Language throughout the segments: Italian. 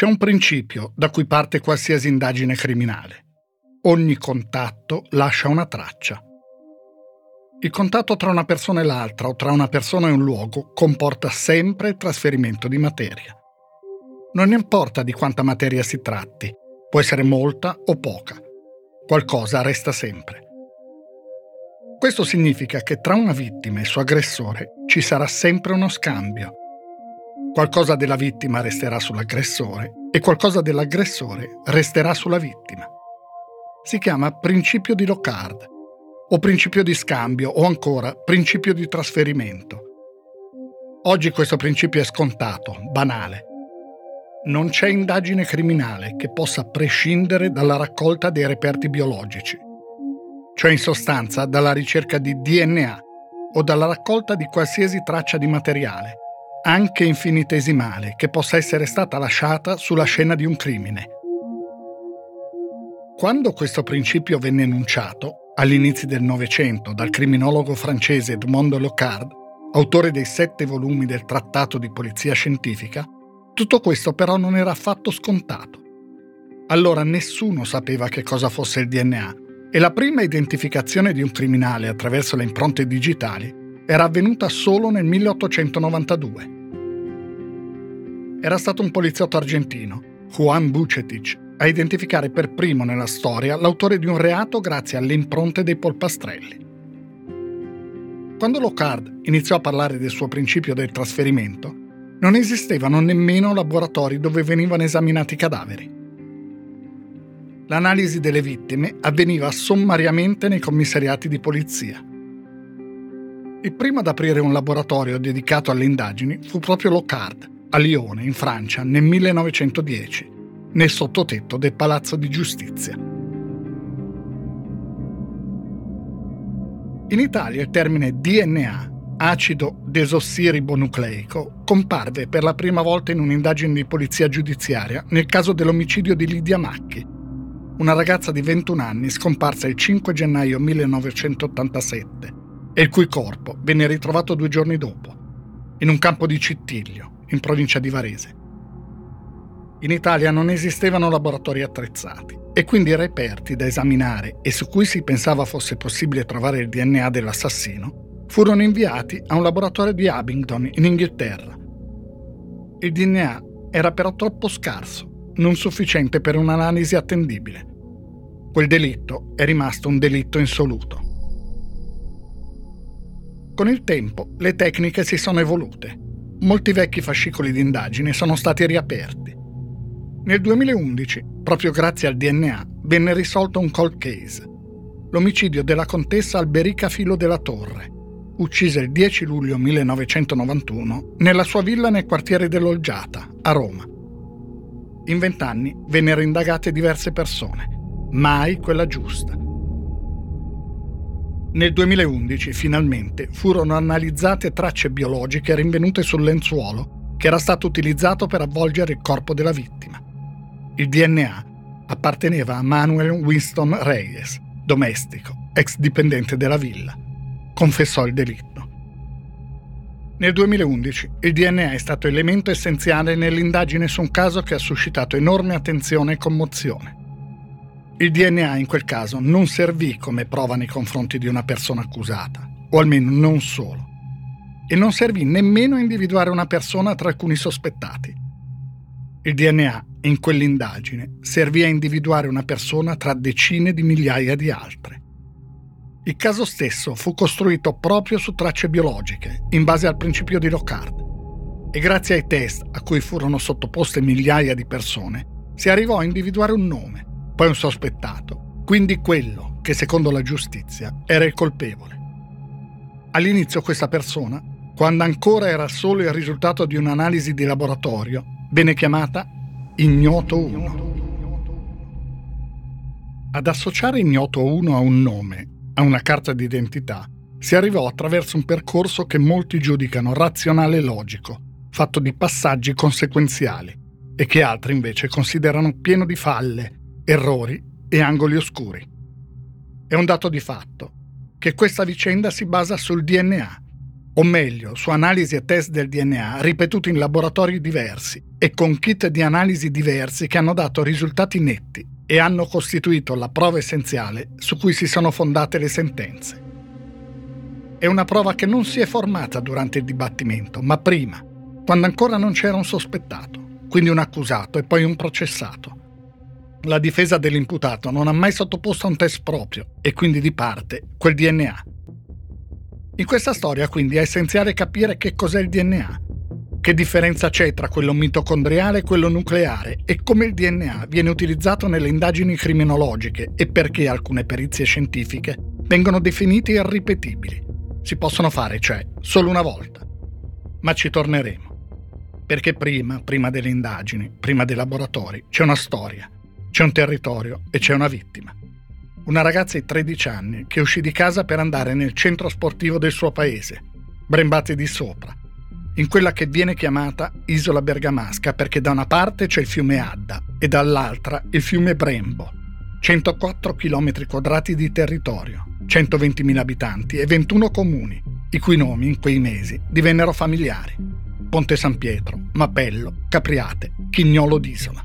C'è un principio da cui parte qualsiasi indagine criminale. Ogni contatto lascia una traccia. Il contatto tra una persona e l'altra o tra una persona e un luogo comporta sempre il trasferimento di materia. Non importa di quanta materia si tratti, può essere molta o poca. Qualcosa resta sempre. Questo significa che tra una vittima e il suo aggressore ci sarà sempre uno scambio. Qualcosa della vittima resterà sull'aggressore e qualcosa dell'aggressore resterà sulla vittima. Si chiama principio di Locard, o principio di scambio, o ancora principio di trasferimento. Oggi questo principio è scontato, banale. Non c'è indagine criminale che possa prescindere dalla raccolta dei reperti biologici cioè in sostanza dalla ricerca di DNA o dalla raccolta di qualsiasi traccia di materiale, anche infinitesimale, che possa essere stata lasciata sulla scena di un crimine. Quando questo principio venne enunciato, all'inizio del Novecento, dal criminologo francese Edmond Locard, autore dei sette volumi del Trattato di Polizia Scientifica, tutto questo però non era affatto scontato. Allora nessuno sapeva che cosa fosse il DNA e la prima identificazione di un criminale attraverso le impronte digitali era avvenuta solo nel 1892. Era stato un poliziotto argentino, Juan Bucetic, a identificare per primo nella storia l'autore di un reato grazie alle impronte dei polpastrelli. Quando Locard iniziò a parlare del suo principio del trasferimento, non esistevano nemmeno laboratori dove venivano esaminati i cadaveri l'analisi delle vittime avveniva sommariamente nei commissariati di polizia. Il primo ad aprire un laboratorio dedicato alle indagini fu proprio Locard, a Lione, in Francia, nel 1910, nel sottotetto del Palazzo di Giustizia. In Italia il termine DNA, acido desossiribonucleico, comparve per la prima volta in un'indagine di polizia giudiziaria nel caso dell'omicidio di Lidia Macchi, una ragazza di 21 anni scomparsa il 5 gennaio 1987 e il cui corpo venne ritrovato due giorni dopo, in un campo di Cittiglio, in provincia di Varese. In Italia non esistevano laboratori attrezzati e quindi i reperti da esaminare e su cui si pensava fosse possibile trovare il DNA dell'assassino furono inviati a un laboratorio di Abingdon in Inghilterra. Il DNA era però troppo scarso, non sufficiente per un'analisi attendibile quel delitto è rimasto un delitto insoluto. Con il tempo le tecniche si sono evolute. Molti vecchi fascicoli di indagine sono stati riaperti. Nel 2011, proprio grazie al DNA, venne risolto un cold case, l'omicidio della contessa Alberica Filo della Torre, uccisa il 10 luglio 1991 nella sua villa nel quartiere dell'Olgiata, a Roma. In vent'anni vennero indagate diverse persone mai quella giusta. Nel 2011, finalmente, furono analizzate tracce biologiche rinvenute sul lenzuolo che era stato utilizzato per avvolgere il corpo della vittima. Il DNA apparteneva a Manuel Winston Reyes, domestico, ex dipendente della villa. Confessò il delitto. Nel 2011 il DNA è stato elemento essenziale nell'indagine su un caso che ha suscitato enorme attenzione e commozione. Il DNA in quel caso non servì come prova nei confronti di una persona accusata, o almeno non solo, e non servì nemmeno a individuare una persona tra alcuni sospettati. Il DNA in quell'indagine servì a individuare una persona tra decine di migliaia di altre. Il caso stesso fu costruito proprio su tracce biologiche, in base al principio di Locard, e grazie ai test a cui furono sottoposte migliaia di persone, si arrivò a individuare un nome, poi un sospettato, quindi quello che secondo la giustizia era il colpevole. All'inizio questa persona, quando ancora era solo il risultato di un'analisi di laboratorio, venne chiamata Ignoto 1. Ad associare Ignoto 1 a un nome, a una carta d'identità, si arrivò attraverso un percorso che molti giudicano razionale e logico, fatto di passaggi conseguenziali, e che altri invece considerano pieno di falle, errori e angoli oscuri. È un dato di fatto che questa vicenda si basa sul DNA, o meglio, su analisi e test del DNA ripetuti in laboratori diversi e con kit di analisi diversi che hanno dato risultati netti e hanno costituito la prova essenziale su cui si sono fondate le sentenze. È una prova che non si è formata durante il dibattimento, ma prima, quando ancora non c'era un sospettato, quindi un accusato e poi un processato. La difesa dell'imputato non ha mai sottoposto a un test proprio e quindi di parte quel DNA in questa storia quindi è essenziale capire che cos'è il DNA, che differenza c'è tra quello mitocondriale e quello nucleare e come il DNA viene utilizzato nelle indagini criminologiche e perché alcune perizie scientifiche vengono definite irripetibili. Si possono fare, cioè, solo una volta. Ma ci torneremo. Perché prima, prima delle indagini, prima dei laboratori, c'è una storia, c'è un territorio e c'è una vittima una ragazza di 13 anni che uscì di casa per andare nel centro sportivo del suo paese, Brembate di Sopra, in quella che viene chiamata Isola Bergamasca perché da una parte c'è il fiume Adda e dall'altra il fiume Brembo, 104 km quadrati di territorio, 120.000 abitanti e 21 comuni, i cui nomi in quei mesi divennero familiari. Ponte San Pietro, Mapello, Capriate, Chignolo d'Isola.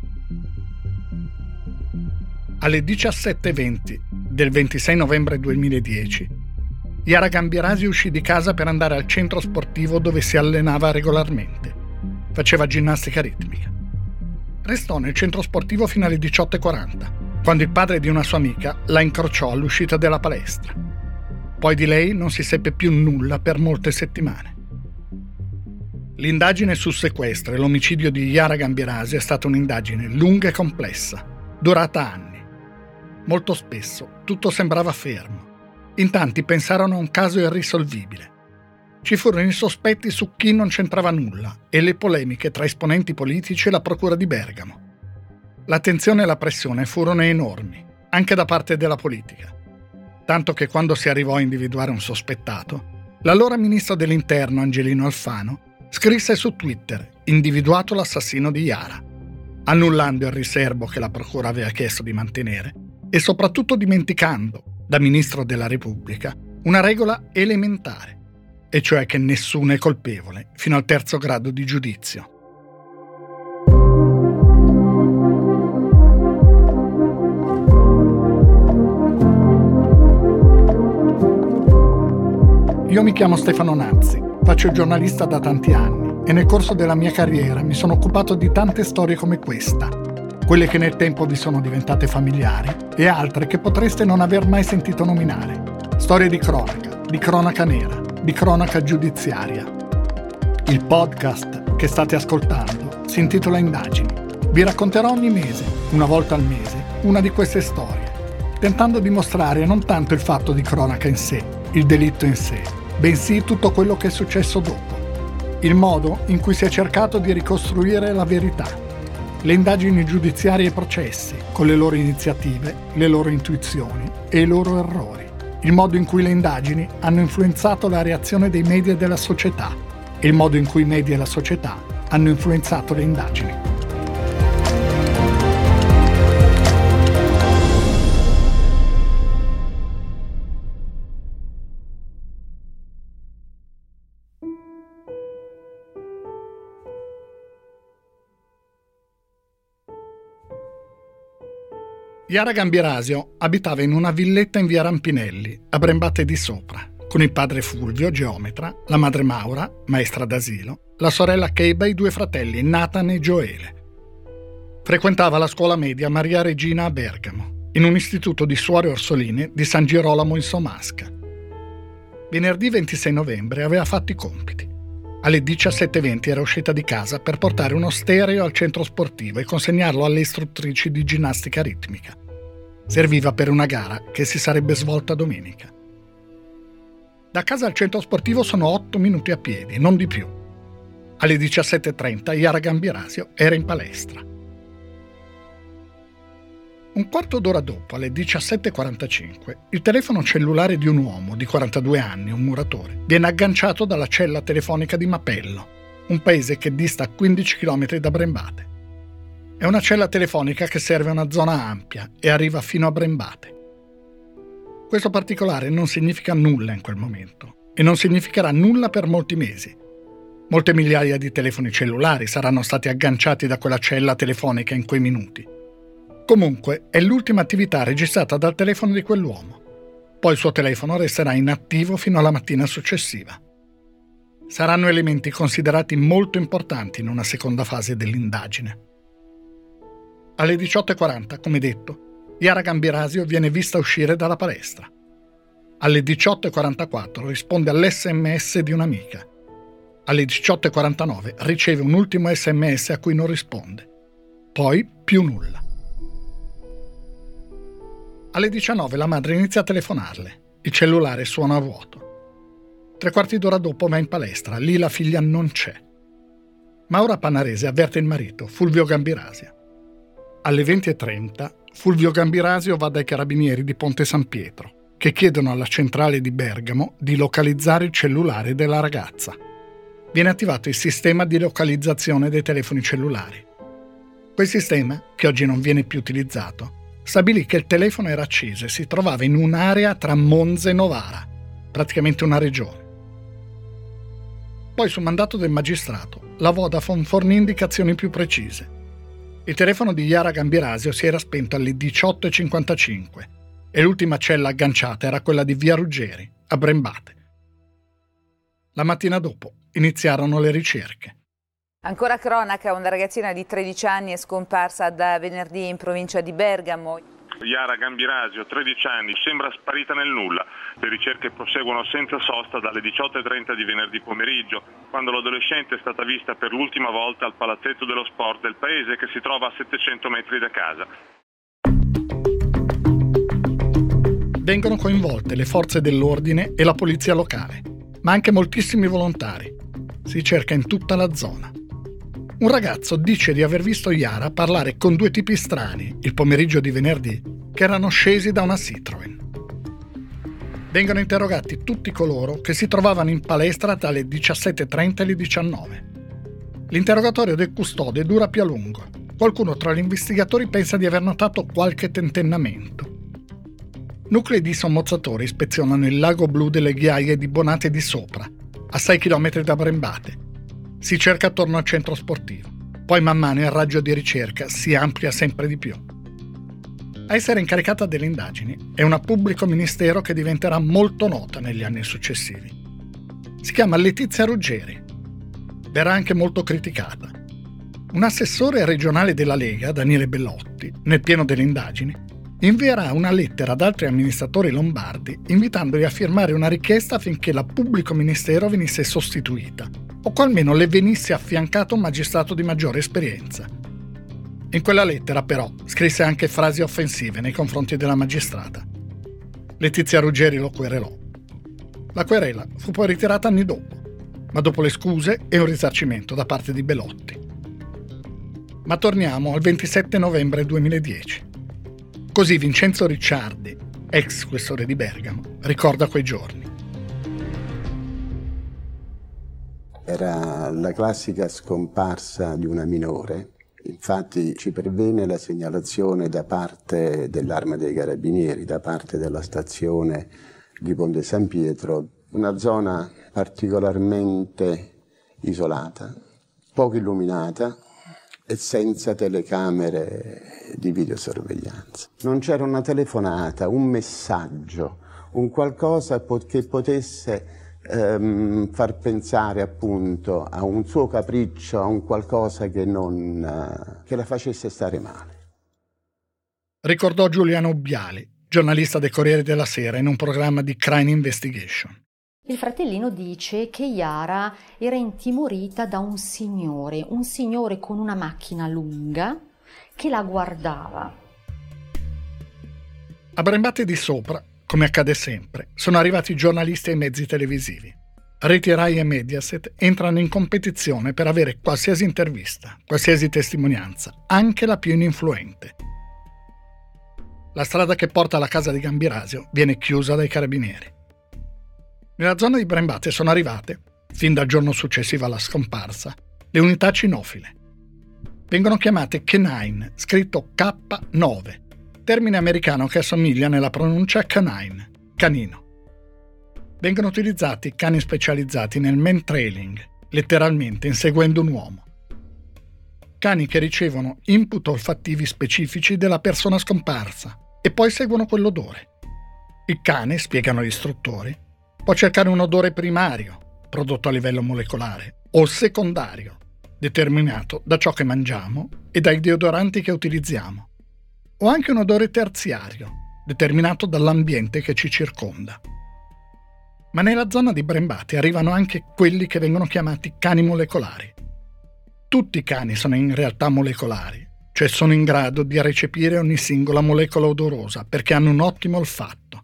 Alle 17.20 del 26 novembre 2010, Yara Gambirasi uscì di casa per andare al centro sportivo dove si allenava regolarmente. Faceva ginnastica ritmica. Restò nel centro sportivo fino alle 18.40, quando il padre di una sua amica la incrociò all'uscita della palestra. Poi di lei non si seppe più nulla per molte settimane. L'indagine sul sequestro e l'omicidio di Yara Gambirasi è stata un'indagine lunga e complessa, durata anni. Molto spesso tutto sembrava fermo. In tanti pensarono a un caso irrisolvibile. Ci furono i sospetti su chi non c'entrava nulla e le polemiche tra esponenti politici e la Procura di Bergamo. L'attenzione e la pressione furono enormi, anche da parte della politica. Tanto che quando si arrivò a individuare un sospettato, l'allora ministro dell'Interno Angelino Alfano scrisse su Twitter individuato l'assassino di Iara, annullando il riservo che la Procura aveva chiesto di mantenere e soprattutto dimenticando, da Ministro della Repubblica, una regola elementare, e cioè che nessuno è colpevole fino al terzo grado di giudizio. Io mi chiamo Stefano Nazzi, faccio giornalista da tanti anni e nel corso della mia carriera mi sono occupato di tante storie come questa, quelle che nel tempo vi sono diventate familiari e altre che potreste non aver mai sentito nominare. Storie di cronaca, di cronaca nera, di cronaca giudiziaria. Il podcast che state ascoltando si intitola Indagini. Vi racconterò ogni mese, una volta al mese, una di queste storie, tentando di mostrare non tanto il fatto di cronaca in sé, il delitto in sé, bensì tutto quello che è successo dopo, il modo in cui si è cercato di ricostruire la verità le indagini giudiziarie e processi, con le loro iniziative, le loro intuizioni e i loro errori, il modo in cui le indagini hanno influenzato la reazione dei media e della società e il modo in cui i media e la società hanno influenzato le indagini. Chiara Gambirasio abitava in una villetta in via Rampinelli, a Brembate di Sopra, con il padre Fulvio, geometra, la madre Maura, maestra d'asilo, la sorella Keba e i due fratelli Nathan e Gioele. Frequentava la scuola media Maria Regina a Bergamo, in un istituto di suore orsoline di San Girolamo in Somasca. Venerdì 26 novembre aveva fatto i compiti. Alle 17.20 era uscita di casa per portare uno stereo al centro sportivo e consegnarlo alle istruttrici di ginnastica ritmica. Serviva per una gara che si sarebbe svolta domenica. Da casa al centro sportivo sono 8 minuti a piedi, non di più. Alle 17.30 Iara Gambirasio era in palestra. Un quarto d'ora dopo, alle 17.45, il telefono cellulare di un uomo di 42 anni, un muratore, viene agganciato dalla cella telefonica di Mapello, un paese che dista 15 km da Brembate. È una cella telefonica che serve una zona ampia e arriva fino a Brembate. Questo particolare non significa nulla in quel momento. e non significherà nulla per molti mesi. Molte migliaia di telefoni cellulari saranno stati agganciati da quella cella telefonica in quei minuti. Comunque, è l'ultima attività registrata dal telefono di quell'uomo. Poi il suo telefono resterà inattivo fino alla mattina successiva. Saranno elementi considerati molto importanti in una seconda fase dell'indagine. Alle 18.40, come detto, Yara Gambirasio viene vista uscire dalla palestra. Alle 18.44 risponde all'SMS di un'amica. Alle 18.49 riceve un ultimo sms a cui non risponde. Poi più nulla. Alle 19 la madre inizia a telefonarle. Il cellulare suona a vuoto. Tre quarti d'ora dopo va in palestra. Lì la figlia non c'è. Maura Panarese avverte il marito, Fulvio Gambirasia. Alle 20.30 Fulvio Gambirasio va dai carabinieri di Ponte San Pietro, che chiedono alla centrale di Bergamo di localizzare il cellulare della ragazza. Viene attivato il sistema di localizzazione dei telefoni cellulari. Quel sistema, che oggi non viene più utilizzato, stabilì che il telefono era acceso e si trovava in un'area tra Monza e Novara, praticamente una regione. Poi, su mandato del magistrato, la Vodafone fornì indicazioni più precise. Il telefono di Yara Gambirasio si era spento alle 18.55 e l'ultima cella agganciata era quella di Via Ruggeri, a Brembate. La mattina dopo iniziarono le ricerche. Ancora cronaca, una ragazzina di 13 anni è scomparsa da venerdì in provincia di Bergamo. Iara Gambirasio, 13 anni, sembra sparita nel nulla. Le ricerche proseguono senza sosta dalle 18.30 di venerdì pomeriggio, quando l'adolescente è stata vista per l'ultima volta al palazzetto dello sport del paese che si trova a 700 metri da casa. Vengono coinvolte le forze dell'ordine e la polizia locale, ma anche moltissimi volontari. Si cerca in tutta la zona. Un ragazzo dice di aver visto Yara parlare con due tipi strani il pomeriggio di venerdì che erano scesi da una Citroen. Vengono interrogati tutti coloro che si trovavano in palestra dalle 17.30 alle 19. L'interrogatorio del custode dura più a lungo. Qualcuno tra gli investigatori pensa di aver notato qualche tentennamento. Nuclei di sommozzatori ispezionano il lago blu delle ghiaie di Bonate di Sopra, a 6 km da Brembate, si cerca attorno al centro sportivo. Poi man mano il raggio di ricerca si amplia sempre di più. A essere incaricata delle indagini è una pubblico ministero che diventerà molto nota negli anni successivi. Si chiama Letizia Ruggeri. Verrà anche molto criticata. Un assessore regionale della Lega, Daniele Bellotti, nel pieno delle indagini, invierà una lettera ad altri amministratori lombardi invitandoli a firmare una richiesta affinché la pubblico ministero venisse sostituita o almeno le venisse affiancato un magistrato di maggiore esperienza. In quella lettera, però, scrisse anche frasi offensive nei confronti della magistrata. Letizia Ruggeri lo querelò. La querela fu poi ritirata anni dopo, ma dopo le scuse e un risarcimento da parte di Belotti. Ma torniamo al 27 novembre 2010. Così Vincenzo Ricciardi, ex questore di Bergamo, ricorda quei giorni. Era la classica scomparsa di una minore. Infatti ci pervenne la segnalazione da parte dell'Arma dei Carabinieri, da parte della stazione di Ponte San Pietro, una zona particolarmente isolata, poco illuminata e senza telecamere di videosorveglianza. Non c'era una telefonata, un messaggio, un qualcosa che potesse ehm, far pensare appunto a un suo capriccio, a un qualcosa che, non, eh, che la facesse stare male. Ricordò Giuliano Biali, giornalista del Corriere della Sera, in un programma di Crime Investigation. Il fratellino dice che Yara era intimorita da un signore, un signore con una macchina lunga che la guardava. A Brembate di sopra come accade sempre, sono arrivati giornalisti e mezzi televisivi. Reti Rai e Mediaset entrano in competizione per avere qualsiasi intervista, qualsiasi testimonianza, anche la più ininfluente. La strada che porta alla casa di Gambirasio viene chiusa dai carabinieri. Nella zona di Brembate sono arrivate, fin dal giorno successivo alla scomparsa, le unità cinofile. Vengono chiamate K9, scritto K9, termine americano che assomiglia nella pronuncia canine, canino. vengono utilizzati cani specializzati nel man trailing, letteralmente inseguendo un uomo. Cani che ricevono input olfattivi specifici della persona scomparsa e poi seguono quell'odore. Il cane, spiegano gli istruttori, può cercare un odore primario, prodotto a livello molecolare, o secondario, determinato da ciò che mangiamo e dai deodoranti che utilizziamo, o anche un odore terziario, determinato dall'ambiente che ci circonda. Ma nella zona di Brembati arrivano anche quelli che vengono chiamati cani molecolari. Tutti i cani sono in realtà molecolari, cioè sono in grado di recepire ogni singola molecola odorosa perché hanno un ottimo olfatto.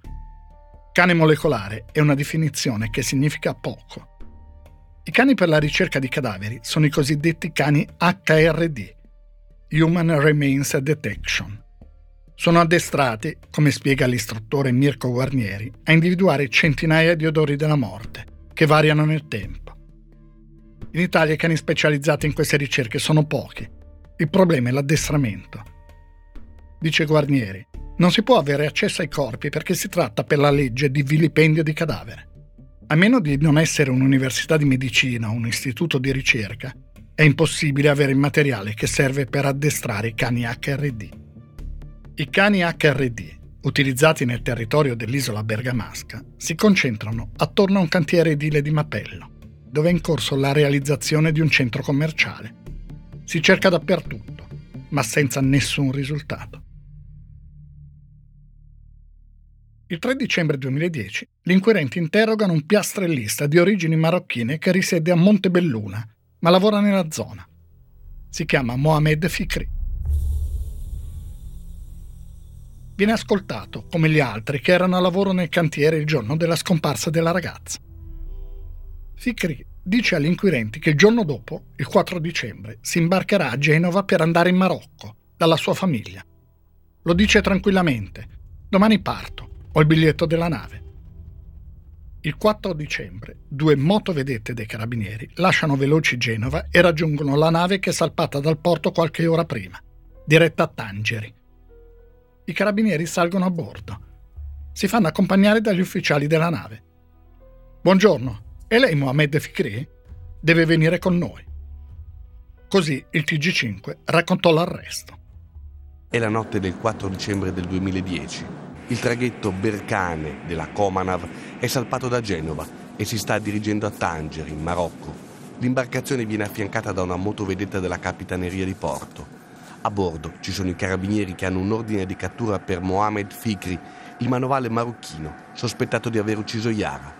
Cane molecolare è una definizione che significa poco. I cani per la ricerca di cadaveri sono i cosiddetti cani HRD, Human Remains Detection. Sono addestrati, come spiega l'istruttore Mirko Guarnieri, a individuare centinaia di odori della morte, che variano nel tempo. In Italia i cani specializzati in queste ricerche sono pochi il problema è l'addestramento. Dice Guarnieri, non si può avere accesso ai corpi perché si tratta per la legge di vilipendio di cadavere. A meno di non essere un'università di medicina o un istituto di ricerca, è impossibile avere il materiale che serve per addestrare i cani HRD. I cani HRD, utilizzati nel territorio dell'isola bergamasca, si concentrano attorno a un cantiere edile di Mapello, dove è in corso la realizzazione di un centro commerciale si cerca dappertutto, ma senza nessun risultato. Il 3 dicembre 2010 gli inquirenti interrogano un piastrellista di origini marocchine che risiede a Montebelluna, ma lavora nella zona. Si chiama Mohamed Fikri. Viene ascoltato come gli altri che erano a lavoro nel cantiere il giorno della scomparsa della ragazza. Fikri dice agli inquirenti che il giorno dopo, il 4 dicembre, si imbarcherà a Genova per andare in Marocco, dalla sua famiglia. Lo dice tranquillamente. Domani parto, ho il biglietto della nave. Il 4 dicembre, due motovedette dei carabinieri lasciano veloci Genova e raggiungono la nave che è salpata dal porto qualche ora prima, diretta a Tangeri. I carabinieri salgono a bordo. Si fanno accompagnare dagli ufficiali della nave. Buongiorno, e lei, Mohamed Fikri, deve venire con noi. Così il TG5 raccontò l'arresto. È la notte del 4 dicembre del 2010. Il traghetto Berkane della Comanav è salpato da Genova e si sta dirigendo a Tanger, in Marocco. L'imbarcazione viene affiancata da una motovedetta della Capitaneria di Porto. A bordo ci sono i carabinieri che hanno un ordine di cattura per Mohamed Fikri, il manovale marocchino, sospettato di aver ucciso Yara.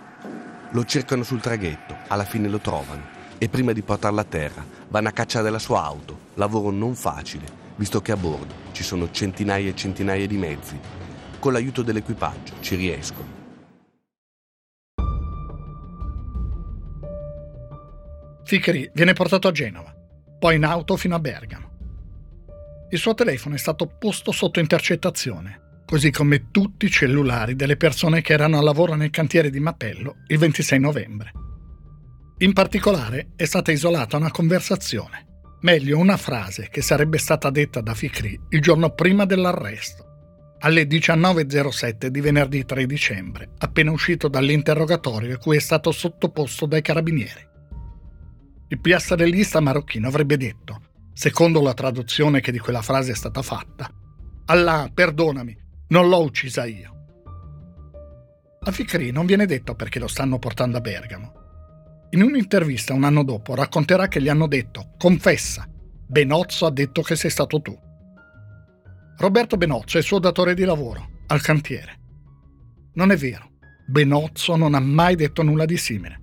Lo cercano sul traghetto, alla fine lo trovano e prima di portarlo a terra vanno a caccia della sua auto, lavoro non facile, visto che a bordo ci sono centinaia e centinaia di mezzi. Con l'aiuto dell'equipaggio ci riescono. Fikri viene portato a Genova, poi in auto fino a Bergamo. Il suo telefono è stato posto sotto intercettazione così come tutti i cellulari delle persone che erano a lavoro nel cantiere di Mapello il 26 novembre. In particolare è stata isolata una conversazione, meglio una frase che sarebbe stata detta da Fikri il giorno prima dell'arresto, alle 19.07 di venerdì 3 dicembre, appena uscito dall'interrogatorio a cui è stato sottoposto dai carabinieri. Il piastrellista marocchino avrebbe detto, secondo la traduzione che di quella frase è stata fatta, Allah, perdonami, non l'ho uccisa io. A Ficri non viene detto perché lo stanno portando a Bergamo. In un'intervista un anno dopo racconterà che gli hanno detto confessa, Benozzo ha detto che sei stato tu. Roberto Benozzo è il suo datore di lavoro, al cantiere. Non è vero, Benozzo non ha mai detto nulla di simile.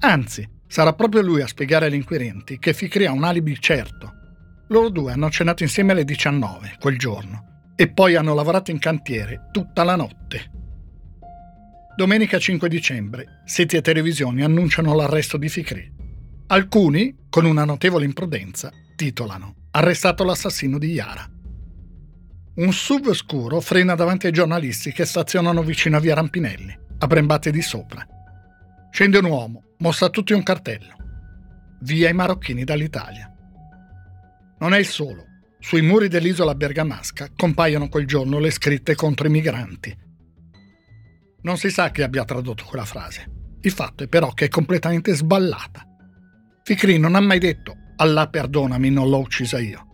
Anzi, sarà proprio lui a spiegare agli inquirenti che Ficri ha un alibi certo. Loro due hanno cenato insieme alle 19 quel giorno e poi hanno lavorato in cantiere tutta la notte. Domenica 5 dicembre, siti e televisioni annunciano l'arresto di Ficri. Alcuni, con una notevole imprudenza, titolano Arrestato l'assassino di Yara. Un SUV scuro frena davanti ai giornalisti che stazionano vicino a via Rampinelli, a Brembate di sopra. Scende un uomo, mostra a tutti un cartello. Via i marocchini dall'Italia. Non è il solo. Sui muri dell'isola bergamasca compaiono quel giorno le scritte contro i migranti. Non si sa chi abbia tradotto quella frase. Il fatto è però che è completamente sballata. Ficri non ha mai detto Allah perdonami, non l'ho uccisa io.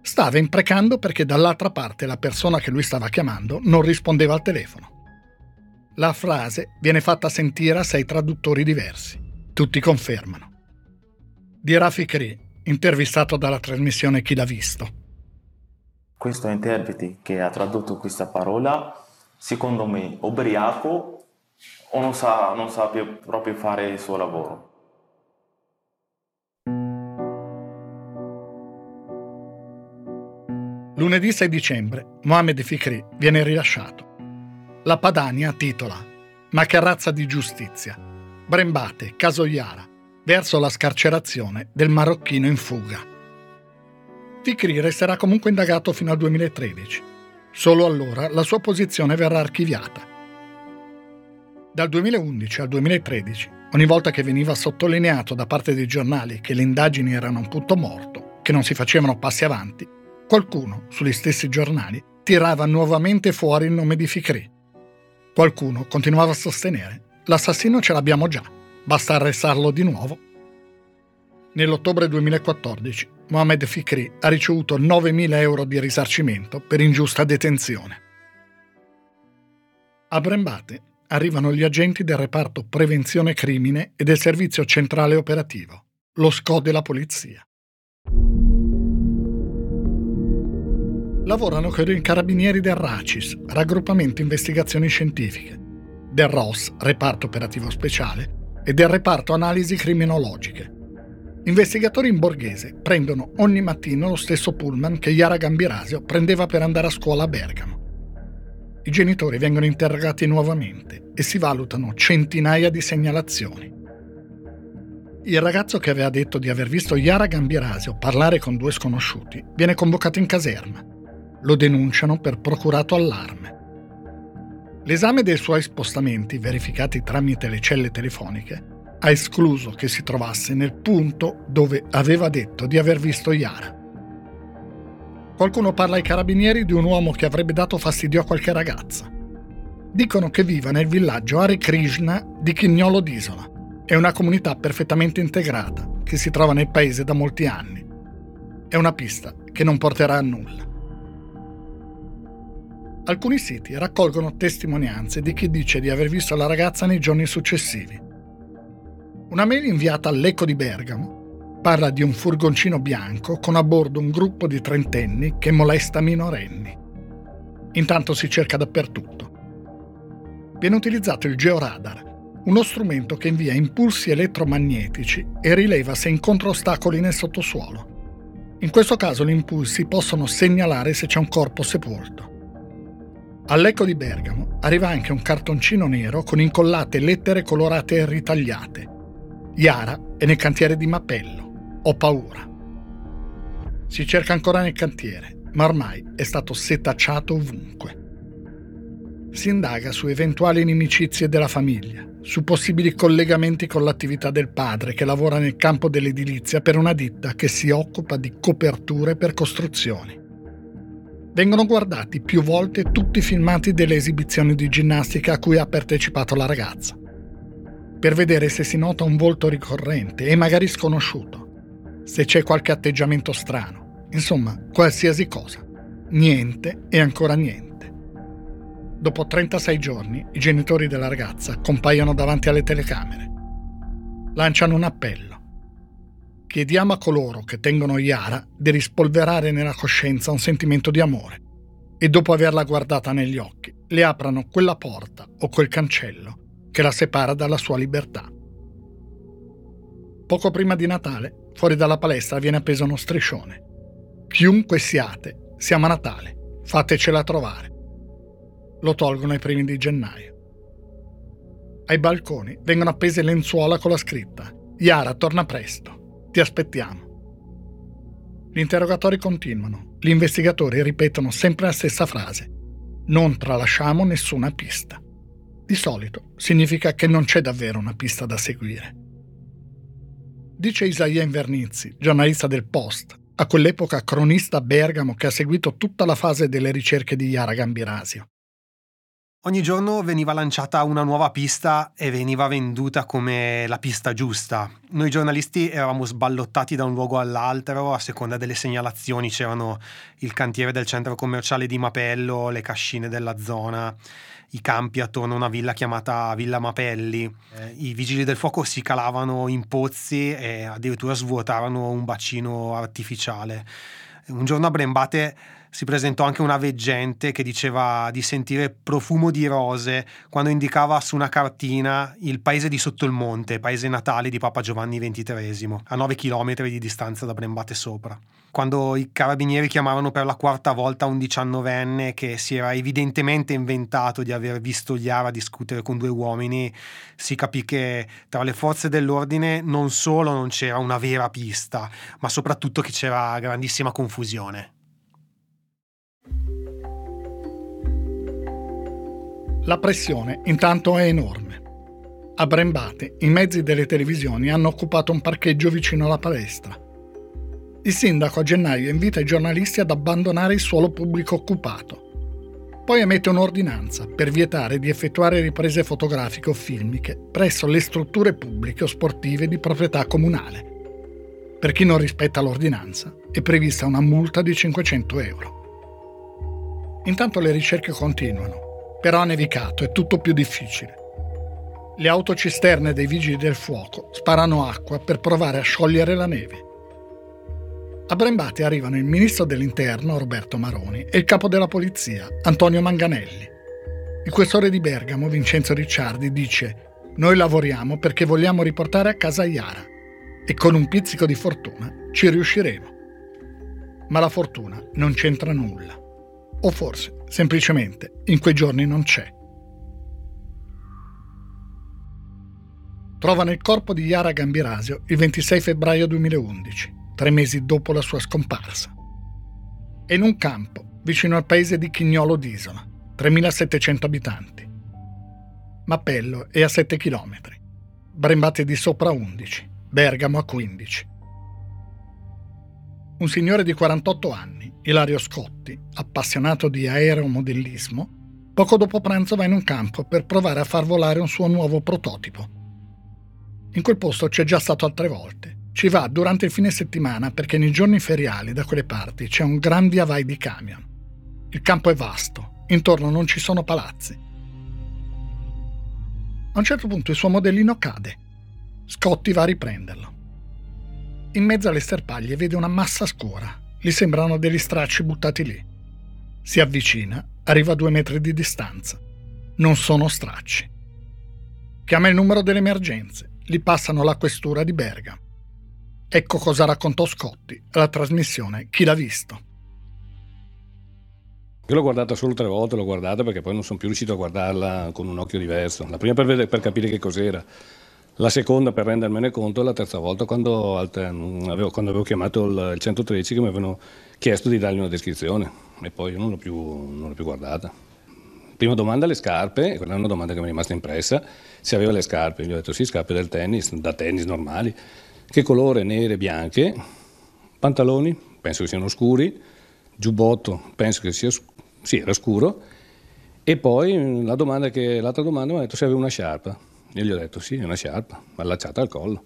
Stava imprecando perché dall'altra parte la persona che lui stava chiamando non rispondeva al telefono. La frase viene fatta sentire a sei traduttori diversi. Tutti confermano. Dirà Fikri, intervistato dalla trasmissione Chi l'ha visto. Questo interprete che ha tradotto questa parola, secondo me, ubriaco o non sa, non sa proprio fare il suo lavoro. Lunedì 6 dicembre, Mohamed Fikri viene rilasciato. La Padania titola Ma che razza di giustizia? Brembate, caso Iara, verso la scarcerazione del marocchino in fuga. Fikri resterà comunque indagato fino al 2013. Solo allora la sua posizione verrà archiviata. Dal 2011 al 2013, ogni volta che veniva sottolineato da parte dei giornali che le indagini erano un punto morto, che non si facevano passi avanti, Qualcuno, sugli stessi giornali, tirava nuovamente fuori il nome di Fikri. Qualcuno continuava a sostenere l'assassino ce l'abbiamo già, basta arrestarlo di nuovo. Nell'ottobre 2014 Mohamed Fikri ha ricevuto 9.000 euro di risarcimento per ingiusta detenzione. A Brembate arrivano gli agenti del reparto Prevenzione Crimine e del Servizio Centrale Operativo, lo SCO della Polizia. lavorano con i carabinieri del RACIS, Raggruppamento Investigazioni Scientifiche, del ROS, Reparto Operativo Speciale, e del Reparto Analisi Criminologiche. Investigatori in borghese prendono ogni mattino lo stesso pullman che Yara Gambirasio prendeva per andare a scuola a Bergamo. I genitori vengono interrogati nuovamente e si valutano centinaia di segnalazioni. Il ragazzo che aveva detto di aver visto Yara Gambirasio parlare con due sconosciuti viene convocato in caserma lo denunciano per procurato allarme. L'esame dei suoi spostamenti, verificati tramite le celle telefoniche, ha escluso che si trovasse nel punto dove aveva detto di aver visto Yara. Qualcuno parla ai carabinieri di un uomo che avrebbe dato fastidio a qualche ragazza. Dicono che viva nel villaggio Hare Krishna di Chignolo d'Isola. È una comunità perfettamente integrata che si trova nel paese da molti anni. È una pista che non porterà a nulla. Alcuni siti raccolgono testimonianze di chi dice di aver visto la ragazza nei giorni successivi. Una mail inviata all'Eco di Bergamo parla di un furgoncino bianco con a bordo un gruppo di trentenni che molesta minorenni. Intanto si cerca dappertutto. Viene utilizzato il georadar, uno strumento che invia impulsi elettromagnetici e rileva se incontra ostacoli nel sottosuolo. In questo caso gli impulsi possono segnalare se c'è un corpo sepolto. All'Eco di Bergamo arriva anche un cartoncino nero con incollate lettere colorate e ritagliate. Iara è nel cantiere di Mappello. Ho paura. Si cerca ancora nel cantiere, ma ormai è stato setacciato ovunque. Si indaga su eventuali inimicizie della famiglia, su possibili collegamenti con l'attività del padre che lavora nel campo dell'edilizia per una ditta che si occupa di coperture per costruzioni vengono guardati più volte tutti i filmati delle esibizioni di ginnastica a cui ha partecipato la ragazza, per vedere se si nota un volto ricorrente e magari sconosciuto, se c'è qualche atteggiamento strano, insomma, qualsiasi cosa. Niente e ancora niente. Dopo 36 giorni i genitori della ragazza compaiono davanti alle telecamere. Lanciano un appello chiediamo a coloro che tengono Yara di rispolverare nella coscienza un sentimento di amore e dopo averla guardata negli occhi le aprano quella porta o quel cancello che la separa dalla sua libertà. Poco prima di Natale, fuori dalla palestra viene appeso uno striscione. Chiunque siate, siamo a Natale, fatecela trovare. Lo tolgono ai primi di gennaio. Ai balconi vengono appese lenzuola con la scritta Yara torna presto. Ti aspettiamo. Gli interrogatori continuano. Gli investigatori ripetono sempre la stessa frase. Non tralasciamo nessuna pista. Di solito significa che non c'è davvero una pista da seguire. Dice Isaia Invernizzi, giornalista del Post, a quell'epoca cronista a Bergamo che ha seguito tutta la fase delle ricerche di Yara Gambirasio. Ogni giorno veniva lanciata una nuova pista e veniva venduta come la pista giusta. Noi giornalisti eravamo sballottati da un luogo all'altro a seconda delle segnalazioni. C'erano il cantiere del centro commerciale di Mapello, le cascine della zona, i campi attorno a una villa chiamata Villa Mapelli. Eh, I vigili del fuoco si calavano in pozzi e addirittura svuotavano un bacino artificiale. Un giorno a Brembate si presentò anche una veggente che diceva di sentire profumo di rose quando indicava su una cartina il paese di sotto il monte, paese natale di Papa Giovanni XXIII, a 9 km di distanza da Brembate sopra. Quando i carabinieri chiamavano per la quarta volta un diciannovenne che si era evidentemente inventato di aver visto Iara discutere con due uomini, si capì che tra le forze dell'ordine non solo non c'era una vera pista, ma soprattutto che c'era grandissima confusione. La pressione intanto è enorme. A Brembate i mezzi delle televisioni hanno occupato un parcheggio vicino alla palestra. Il sindaco a gennaio invita i giornalisti ad abbandonare il suolo pubblico occupato. Poi emette un'ordinanza per vietare di effettuare riprese fotografiche o filmiche presso le strutture pubbliche o sportive di proprietà comunale. Per chi non rispetta l'ordinanza è prevista una multa di 500 euro. Intanto le ricerche continuano, però ha nevicato, è tutto più difficile. Le autocisterne dei vigili del fuoco sparano acqua per provare a sciogliere la neve. A Brembate arrivano il ministro dell'interno Roberto Maroni e il capo della polizia Antonio Manganelli. Il questore di Bergamo Vincenzo Ricciardi dice noi lavoriamo perché vogliamo riportare a casa Iara e con un pizzico di fortuna ci riusciremo. Ma la fortuna non c'entra nulla. O forse, semplicemente, in quei giorni non c'è. Trovano il corpo di Yara Gambirasio il 26 febbraio 2011, tre mesi dopo la sua scomparsa. È in un campo vicino al paese di Chignolo d'Isola, 3700 abitanti. Mappello è a 7 km, Brembate di sopra 11, Bergamo a 15. Un signore di 48 anni, Ilario Scotti, appassionato di aeromodellismo, poco dopo pranzo va in un campo per provare a far volare un suo nuovo prototipo. In quel posto c'è già stato altre volte. Ci va durante il fine settimana perché nei giorni feriali da quelle parti c'è un gran via vai di camion. Il campo è vasto, intorno non ci sono palazzi. A un certo punto il suo modellino cade. Scotti va a riprenderlo. In mezzo alle sterpaglie vede una massa scura gli sembrano degli stracci buttati lì. Si avvicina, arriva a due metri di distanza. Non sono stracci. Chiama il numero delle emergenze, gli passano la questura di Bergamo. Ecco cosa raccontò Scotti alla trasmissione Chi l'ha visto. Io l'ho guardata solo tre volte, l'ho guardata perché poi non sono più riuscito a guardarla con un occhio diverso. La prima per, vedere, per capire che cos'era la seconda per rendermene conto, la terza volta quando avevo, quando avevo chiamato il 113 che mi avevano chiesto di dargli una descrizione. E poi non l'ho più, non l'ho più guardata. Prima domanda le scarpe, quella è una domanda che mi è rimasta impressa, se aveva le scarpe, gli ho detto sì, scarpe del tennis, da tennis normali, che colore, nere, bianche, pantaloni, penso che siano scuri, giubbotto, penso che sia, sì, era scuro, e poi la domanda che, l'altra domanda mi ha detto se aveva una sciarpa. Io gli ho detto sì, è una sciarpa, allacciata al collo.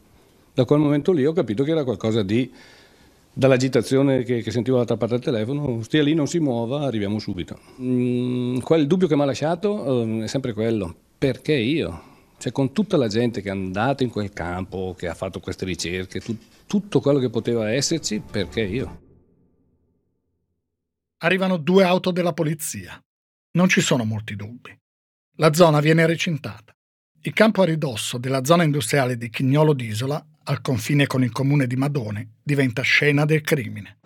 Da quel momento lì ho capito che era qualcosa di... Dall'agitazione che, che sentivo dall'altra parte del telefono, stia lì, non si muova, arriviamo subito. Mm, quel dubbio che mi ha lasciato eh, è sempre quello, perché io? Cioè con tutta la gente che è andata in quel campo, che ha fatto queste ricerche, tu, tutto quello che poteva esserci, perché io? Arrivano due auto della polizia. Non ci sono molti dubbi. La zona viene recintata. Il campo a ridosso della zona industriale di Chignolo d'Isola, al confine con il comune di Madone, diventa scena del crimine.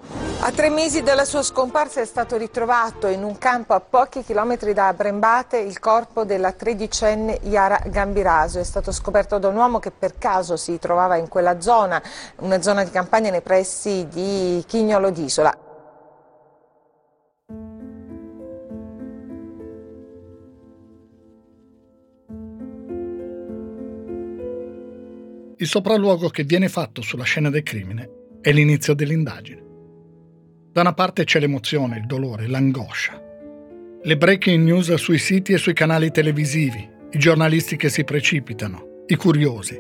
A tre mesi dalla sua scomparsa è stato ritrovato in un campo a pochi chilometri da Brembate il corpo della tredicenne Iara Gambiraso. È stato scoperto da un uomo che per caso si trovava in quella zona, una zona di campagna nei pressi di Chignolo d'Isola. Il sopralluogo che viene fatto sulla scena del crimine è l'inizio dell'indagine. Da una parte c'è l'emozione, il dolore, l'angoscia. Le breaking news sui siti e sui canali televisivi, i giornalisti che si precipitano, i curiosi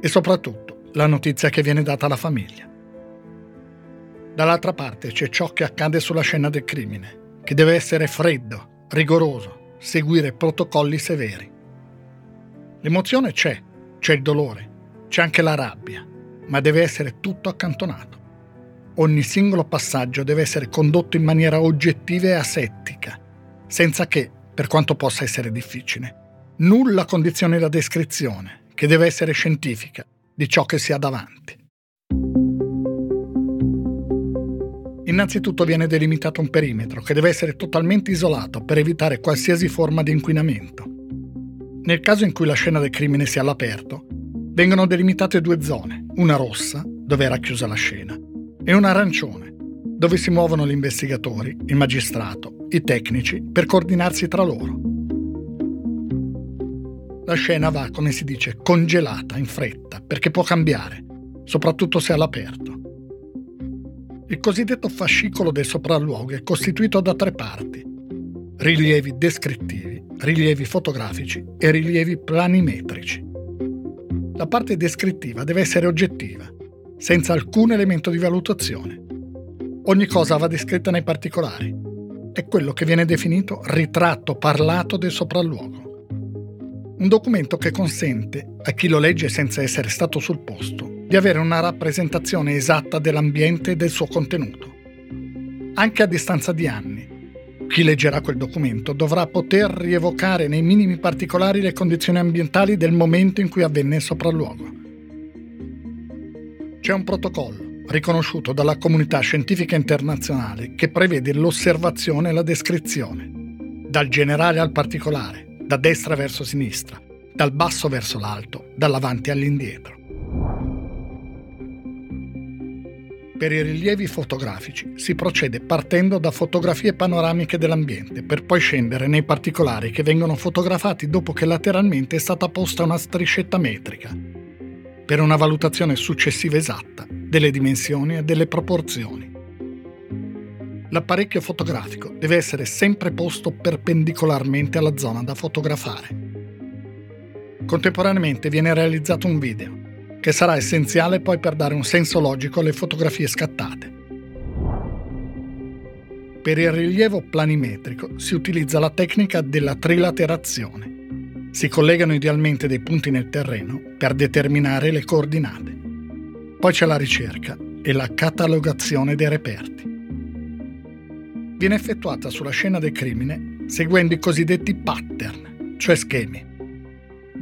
e soprattutto la notizia che viene data alla famiglia. Dall'altra parte c'è ciò che accade sulla scena del crimine, che deve essere freddo, rigoroso, seguire protocolli severi. L'emozione c'è, c'è il dolore, c'è anche la rabbia, ma deve essere tutto accantonato. Ogni singolo passaggio deve essere condotto in maniera oggettiva e asettica, senza che, per quanto possa essere difficile, nulla condizioni la descrizione, che deve essere scientifica, di ciò che si ha davanti. Innanzitutto viene delimitato un perimetro che deve essere totalmente isolato per evitare qualsiasi forma di inquinamento. Nel caso in cui la scena del crimine sia all'aperto, vengono delimitate due zone, una rossa, dove era chiusa la scena, e una arancione, dove si muovono gli investigatori, il magistrato, i tecnici per coordinarsi tra loro. La scena va, come si dice, congelata in fretta perché può cambiare, soprattutto se all'aperto. Il cosiddetto fascicolo del sopralluogo è costituito da tre parti, rilievi descrittivi, rilievi fotografici e rilievi planimetrici. La parte descrittiva deve essere oggettiva, senza alcun elemento di valutazione. Ogni cosa va descritta nei particolari. È quello che viene definito ritratto parlato del sopralluogo. Un documento che consente a chi lo legge senza essere stato sul posto di avere una rappresentazione esatta dell'ambiente e del suo contenuto. Anche a distanza di anni, chi leggerà quel documento dovrà poter rievocare nei minimi particolari le condizioni ambientali del momento in cui avvenne il sopralluogo. C'è un protocollo riconosciuto dalla comunità scientifica internazionale che prevede l'osservazione e la descrizione, dal generale al particolare, da destra verso sinistra, dal basso verso l'alto, dall'avanti all'indietro. Per i rilievi fotografici si procede partendo da fotografie panoramiche dell'ambiente per poi scendere nei particolari che vengono fotografati dopo che lateralmente è stata posta una striscetta metrica per una valutazione successiva esatta delle dimensioni e delle proporzioni. L'apparecchio fotografico deve essere sempre posto perpendicolarmente alla zona da fotografare. Contemporaneamente viene realizzato un video che sarà essenziale poi per dare un senso logico alle fotografie scattate. Per il rilievo planimetrico si utilizza la tecnica della trilaterazione. Si collegano idealmente dei punti nel terreno per determinare le coordinate. Poi c'è la ricerca e la catalogazione dei reperti. Viene effettuata sulla scena del crimine seguendo i cosiddetti pattern, cioè schemi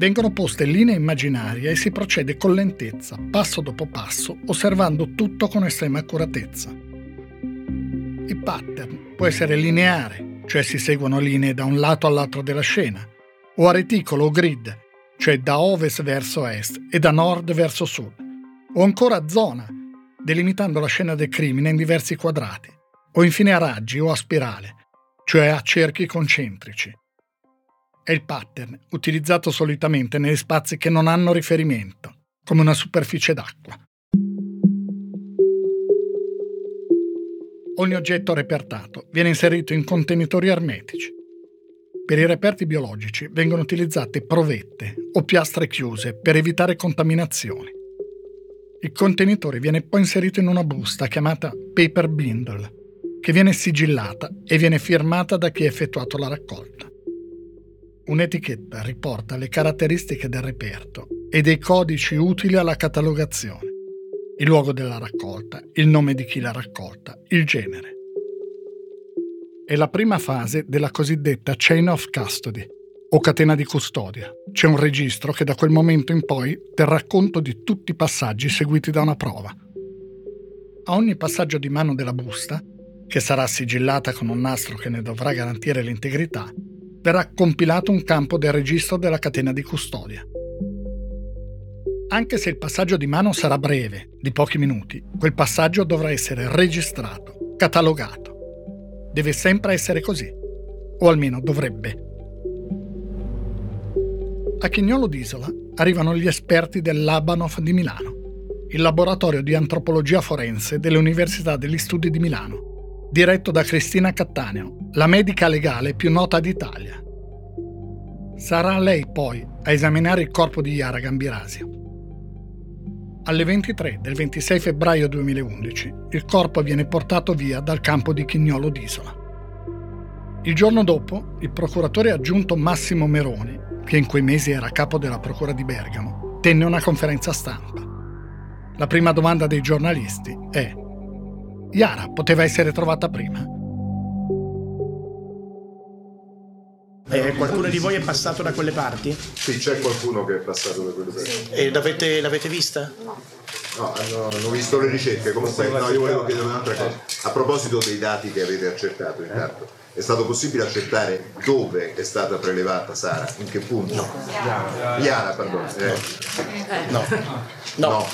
Vengono poste linee immaginarie e si procede con lentezza, passo dopo passo, osservando tutto con estrema accuratezza. Il pattern può essere lineare, cioè si seguono linee da un lato all'altro della scena, o a reticolo o grid, cioè da ovest verso est e da nord verso sud, o ancora a zona, delimitando la scena del crimine in diversi quadrati, o infine a raggi o a spirale, cioè a cerchi concentrici è il pattern utilizzato solitamente negli spazi che non hanno riferimento, come una superficie d'acqua. Ogni oggetto repertato viene inserito in contenitori ermetici. Per i reperti biologici vengono utilizzate provette o piastre chiuse per evitare contaminazioni. Il contenitore viene poi inserito in una busta chiamata paper bindle, che viene sigillata e viene firmata da chi ha effettuato la raccolta. Un'etichetta riporta le caratteristiche del reperto e dei codici utili alla catalogazione, il luogo della raccolta, il nome di chi l'ha raccolta, il genere. È la prima fase della cosiddetta chain of custody o catena di custodia. C'è un registro che da quel momento in poi terrà conto di tutti i passaggi seguiti da una prova. A ogni passaggio di mano della busta, che sarà sigillata con un nastro che ne dovrà garantire l'integrità, verrà compilato un campo del registro della catena di custodia. Anche se il passaggio di mano sarà breve, di pochi minuti, quel passaggio dovrà essere registrato, catalogato. Deve sempre essere così, o almeno dovrebbe. A Chignolo d'Isola arrivano gli esperti del Labanov di Milano, il laboratorio di antropologia forense dell'Università degli Studi di Milano, diretto da Cristina Cattaneo, la medica legale più nota d'Italia. Sarà lei poi a esaminare il corpo di Yara Gambirasio. Alle 23 del 26 febbraio 2011 il corpo viene portato via dal campo di Chignolo d'Isola. Il giorno dopo, il procuratore aggiunto Massimo Meroni, che in quei mesi era capo della Procura di Bergamo, tenne una conferenza stampa. La prima domanda dei giornalisti è Yara poteva essere trovata prima? Eh, qualcuno di voi è passato da quelle parti? Sì, c'è qualcuno che è passato da quelle parti. E l'avete, l'avete vista? No, hanno, hanno, visto le ricerche. Comunque, no, io volevo chiedere un'altra cosa. A proposito dei dati che avete accertato, intanto è stato possibile accertare dove è stata prelevata Sara? In che punto? No. Iara, perdono. Eh. No. No. no.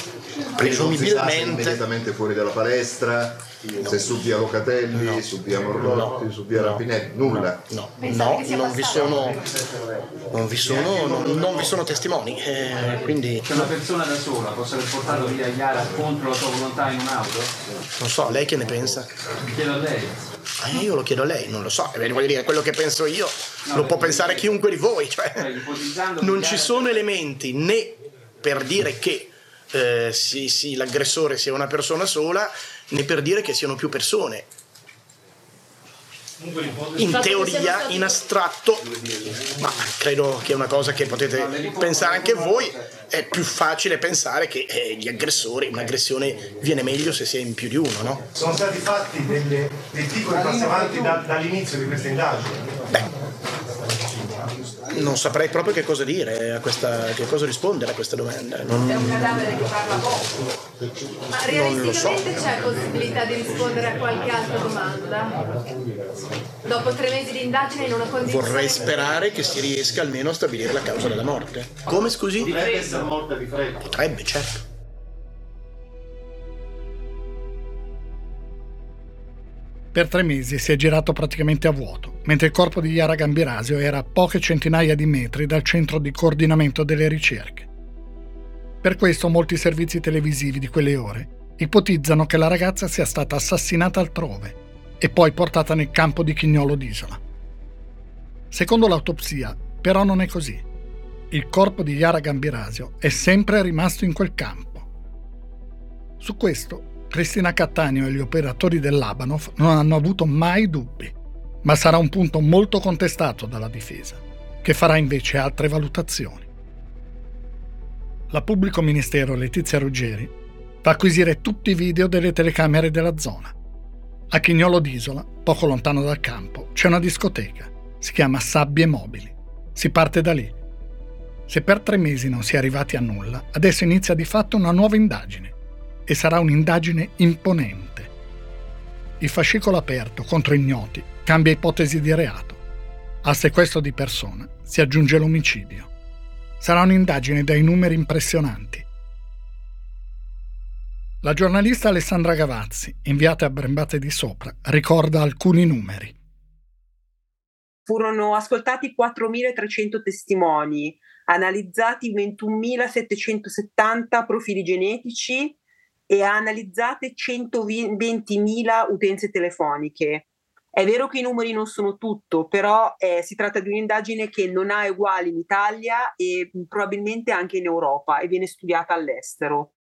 Presumibilmente. immediatamente fuori dalla palestra, no. se su via Locatelli, no. su via Morlotti, no. su via Rapinelli, nulla. No, no, non vi sono, non vi sono, non, non vi sono testimoni. Eh, quindi... C'è una persona da sola, posso aver portato via Iara contro la sua volontà in un'auto? Non so, lei che ne pensa? Chiedo a lei. Eh, io lo chiedo a lei, non lo so, eh, voglio dire, quello che penso io no, lo può pensare chiunque di voi, cioè, non ci sono elementi né per dire che eh, sì, sì, l'aggressore sia una persona sola, né per dire che siano più persone. In teoria, in astratto, ma credo che è una cosa che potete pensare anche voi, è più facile pensare che eh, gli aggressori, un'aggressione viene meglio se si è in più di uno, no? Sono stati fatti delle, dei piccoli passi avanti da, dall'inizio di questa indagine? Beh, non saprei proprio che cosa dire a questa, che cosa rispondere a questa domanda. Non... È un cadavere che parla poco. Ma realisticamente so. c'è possibilità di rispondere a qualche altra domanda? Dopo tre mesi di indagine in una condizione... Vorrei sperare che si riesca almeno a stabilire la causa della morte. Come scusi? Potrebbe essere morta di freddo. Potrebbe, certo. Per tre mesi si è girato praticamente a vuoto, mentre il corpo di Yara Gambirasio era a poche centinaia di metri dal centro di coordinamento delle ricerche. Per questo molti servizi televisivi di quelle ore ipotizzano che la ragazza sia stata assassinata altrove e poi portata nel campo di Chignolo d'Isola. Secondo l'autopsia, però non è così. Il corpo di Yara Gambirasio è sempre rimasto in quel campo. Su questo Cristina Cattaneo e gli operatori dell'Abanov non hanno avuto mai dubbi, ma sarà un punto molto contestato dalla difesa, che farà invece altre valutazioni. La pubblico ministero Letizia Ruggeri fa acquisire tutti i video delle telecamere della zona. A Chignolo d'Isola, poco lontano dal campo, c'è una discoteca. Si chiama Sabbie Mobili. Si parte da lì. Se per tre mesi non si è arrivati a nulla, adesso inizia di fatto una nuova indagine e sarà un'indagine imponente. Il fascicolo aperto contro ignoti cambia ipotesi di reato. Al sequestro di persona si aggiunge l'omicidio. Sarà un'indagine dai numeri impressionanti. La giornalista Alessandra Gavazzi, inviata a Brembate di Sopra, ricorda alcuni numeri. Furono ascoltati 4.300 testimoni, analizzati 21.770 profili genetici e ha analizzate 120.000 utenze telefoniche. È vero che i numeri non sono tutto, però eh, si tratta di un'indagine che non ha uguali in Italia e probabilmente anche in Europa e viene studiata all'estero.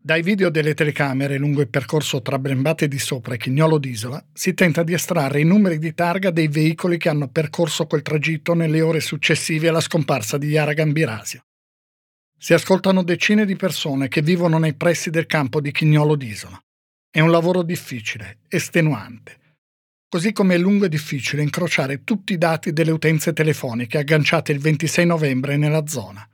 Dai video delle telecamere lungo il percorso tra Brembate di Sopra e Chignolo d'Isola si tenta di estrarre i numeri di targa dei veicoli che hanno percorso quel tragitto nelle ore successive alla scomparsa di Yara Gambirasio. Si ascoltano decine di persone che vivono nei pressi del campo di Chignolo d'Isola. È un lavoro difficile, estenuante. Così come è lungo e difficile incrociare tutti i dati delle utenze telefoniche agganciate il 26 novembre nella zona.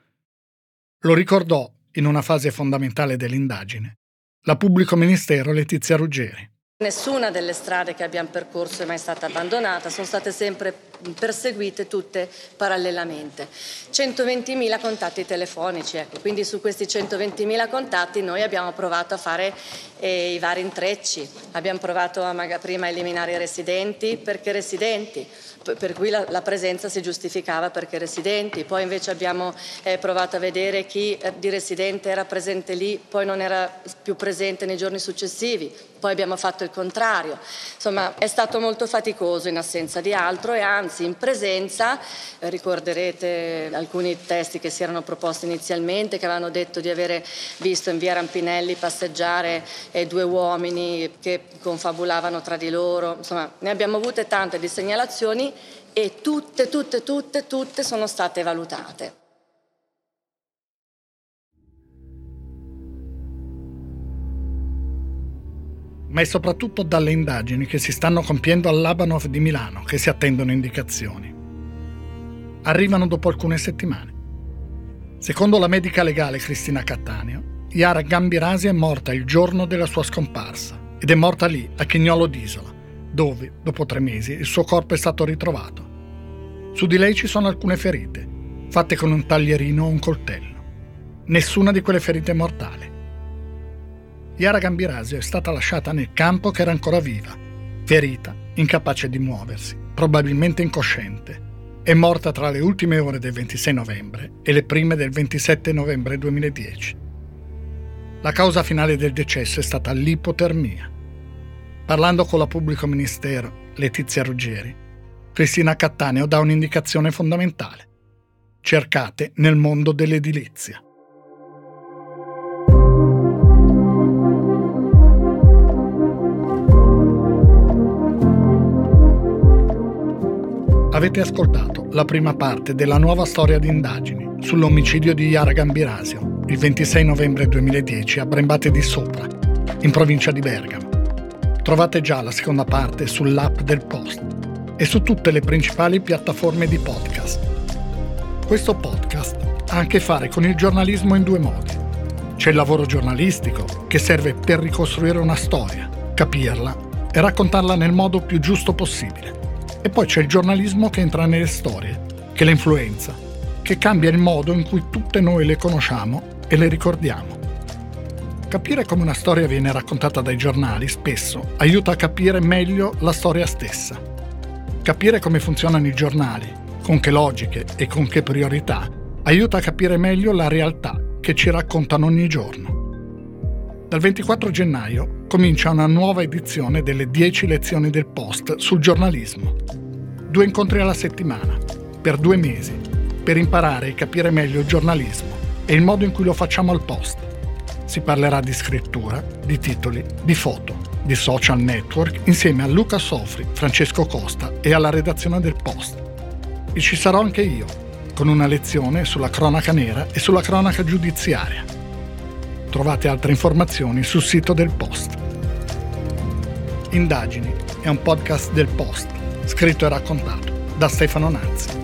Lo ricordò, in una fase fondamentale dell'indagine, la pubblico ministero Letizia Ruggeri. Nessuna delle strade che abbiamo percorso è mai stata abbandonata, sono state sempre perseguite tutte parallelamente. 120.000 contatti telefonici, ecco, quindi su questi 120.000 contatti noi abbiamo provato a fare eh, i vari intrecci, abbiamo provato a prima a eliminare i residenti perché residenti, per cui la, la, presenza si giustificava perché residenti, poi invece abbiamo eh, provato a vedere chi eh, di residente era presente lì, poi non era più presente nei giorni successivi, poi abbiamo fatto il contrario. Insomma, è stato molto faticoso in assenza di altro e anzi in presenza, eh, ricorderete alcuni testi che si erano proposti inizialmente, che avevano detto di avere visto in via Rampinelli passeggiare eh, due uomini che confabulavano tra di loro, insomma, ne abbiamo avute tante di segnalazioni e tutte, tutte, tutte, tutte sono state valutate. ma è soprattutto dalle indagini che si stanno compiendo all'Abanov di Milano che si attendono indicazioni. Arrivano dopo alcune settimane. Secondo la medica legale Cristina Cattaneo, Yara Gambirasi è morta il giorno della sua scomparsa ed è morta lì, a Chignolo d'Isola, dove, dopo tre mesi, il suo corpo è stato ritrovato. Su di lei ci sono alcune ferite, fatte con un taglierino o un coltello. Nessuna di quelle ferite è mortale. Yara Gambirasio è stata lasciata nel campo che era ancora viva, ferita, incapace di muoversi, probabilmente incosciente. È morta tra le ultime ore del 26 novembre e le prime del 27 novembre 2010. La causa finale del decesso è stata l'ipotermia. Parlando con la pubblico ministero Letizia Ruggeri, Cristina Cattaneo dà un'indicazione fondamentale. Cercate nel mondo dell'edilizia. Avete ascoltato la prima parte della nuova storia di indagini sull'omicidio di Yara Gambirasio il 26 novembre 2010 a Brembate di Sopra, in provincia di Bergamo. Trovate già la seconda parte sull'app del Post e su tutte le principali piattaforme di podcast. Questo podcast ha a che fare con il giornalismo in due modi. C'è il lavoro giornalistico che serve per ricostruire una storia, capirla e raccontarla nel modo più giusto possibile. E poi c'è il giornalismo che entra nelle storie, che le influenza, che cambia il modo in cui tutte noi le conosciamo e le ricordiamo. Capire come una storia viene raccontata dai giornali spesso aiuta a capire meglio la storia stessa. Capire come funzionano i giornali, con che logiche e con che priorità, aiuta a capire meglio la realtà che ci raccontano ogni giorno. Dal 24 gennaio comincia una nuova edizione delle 10 lezioni del Post sul giornalismo. Due incontri alla settimana, per due mesi, per imparare e capire meglio il giornalismo e il modo in cui lo facciamo al Post. Si parlerà di scrittura, di titoli, di foto, di social network insieme a Luca Sofri, Francesco Costa e alla redazione del Post. E ci sarò anche io, con una lezione sulla cronaca nera e sulla cronaca giudiziaria. Trovate altre informazioni sul sito del Post. Indagini è un podcast del Post, scritto e raccontato da Stefano Nazzi.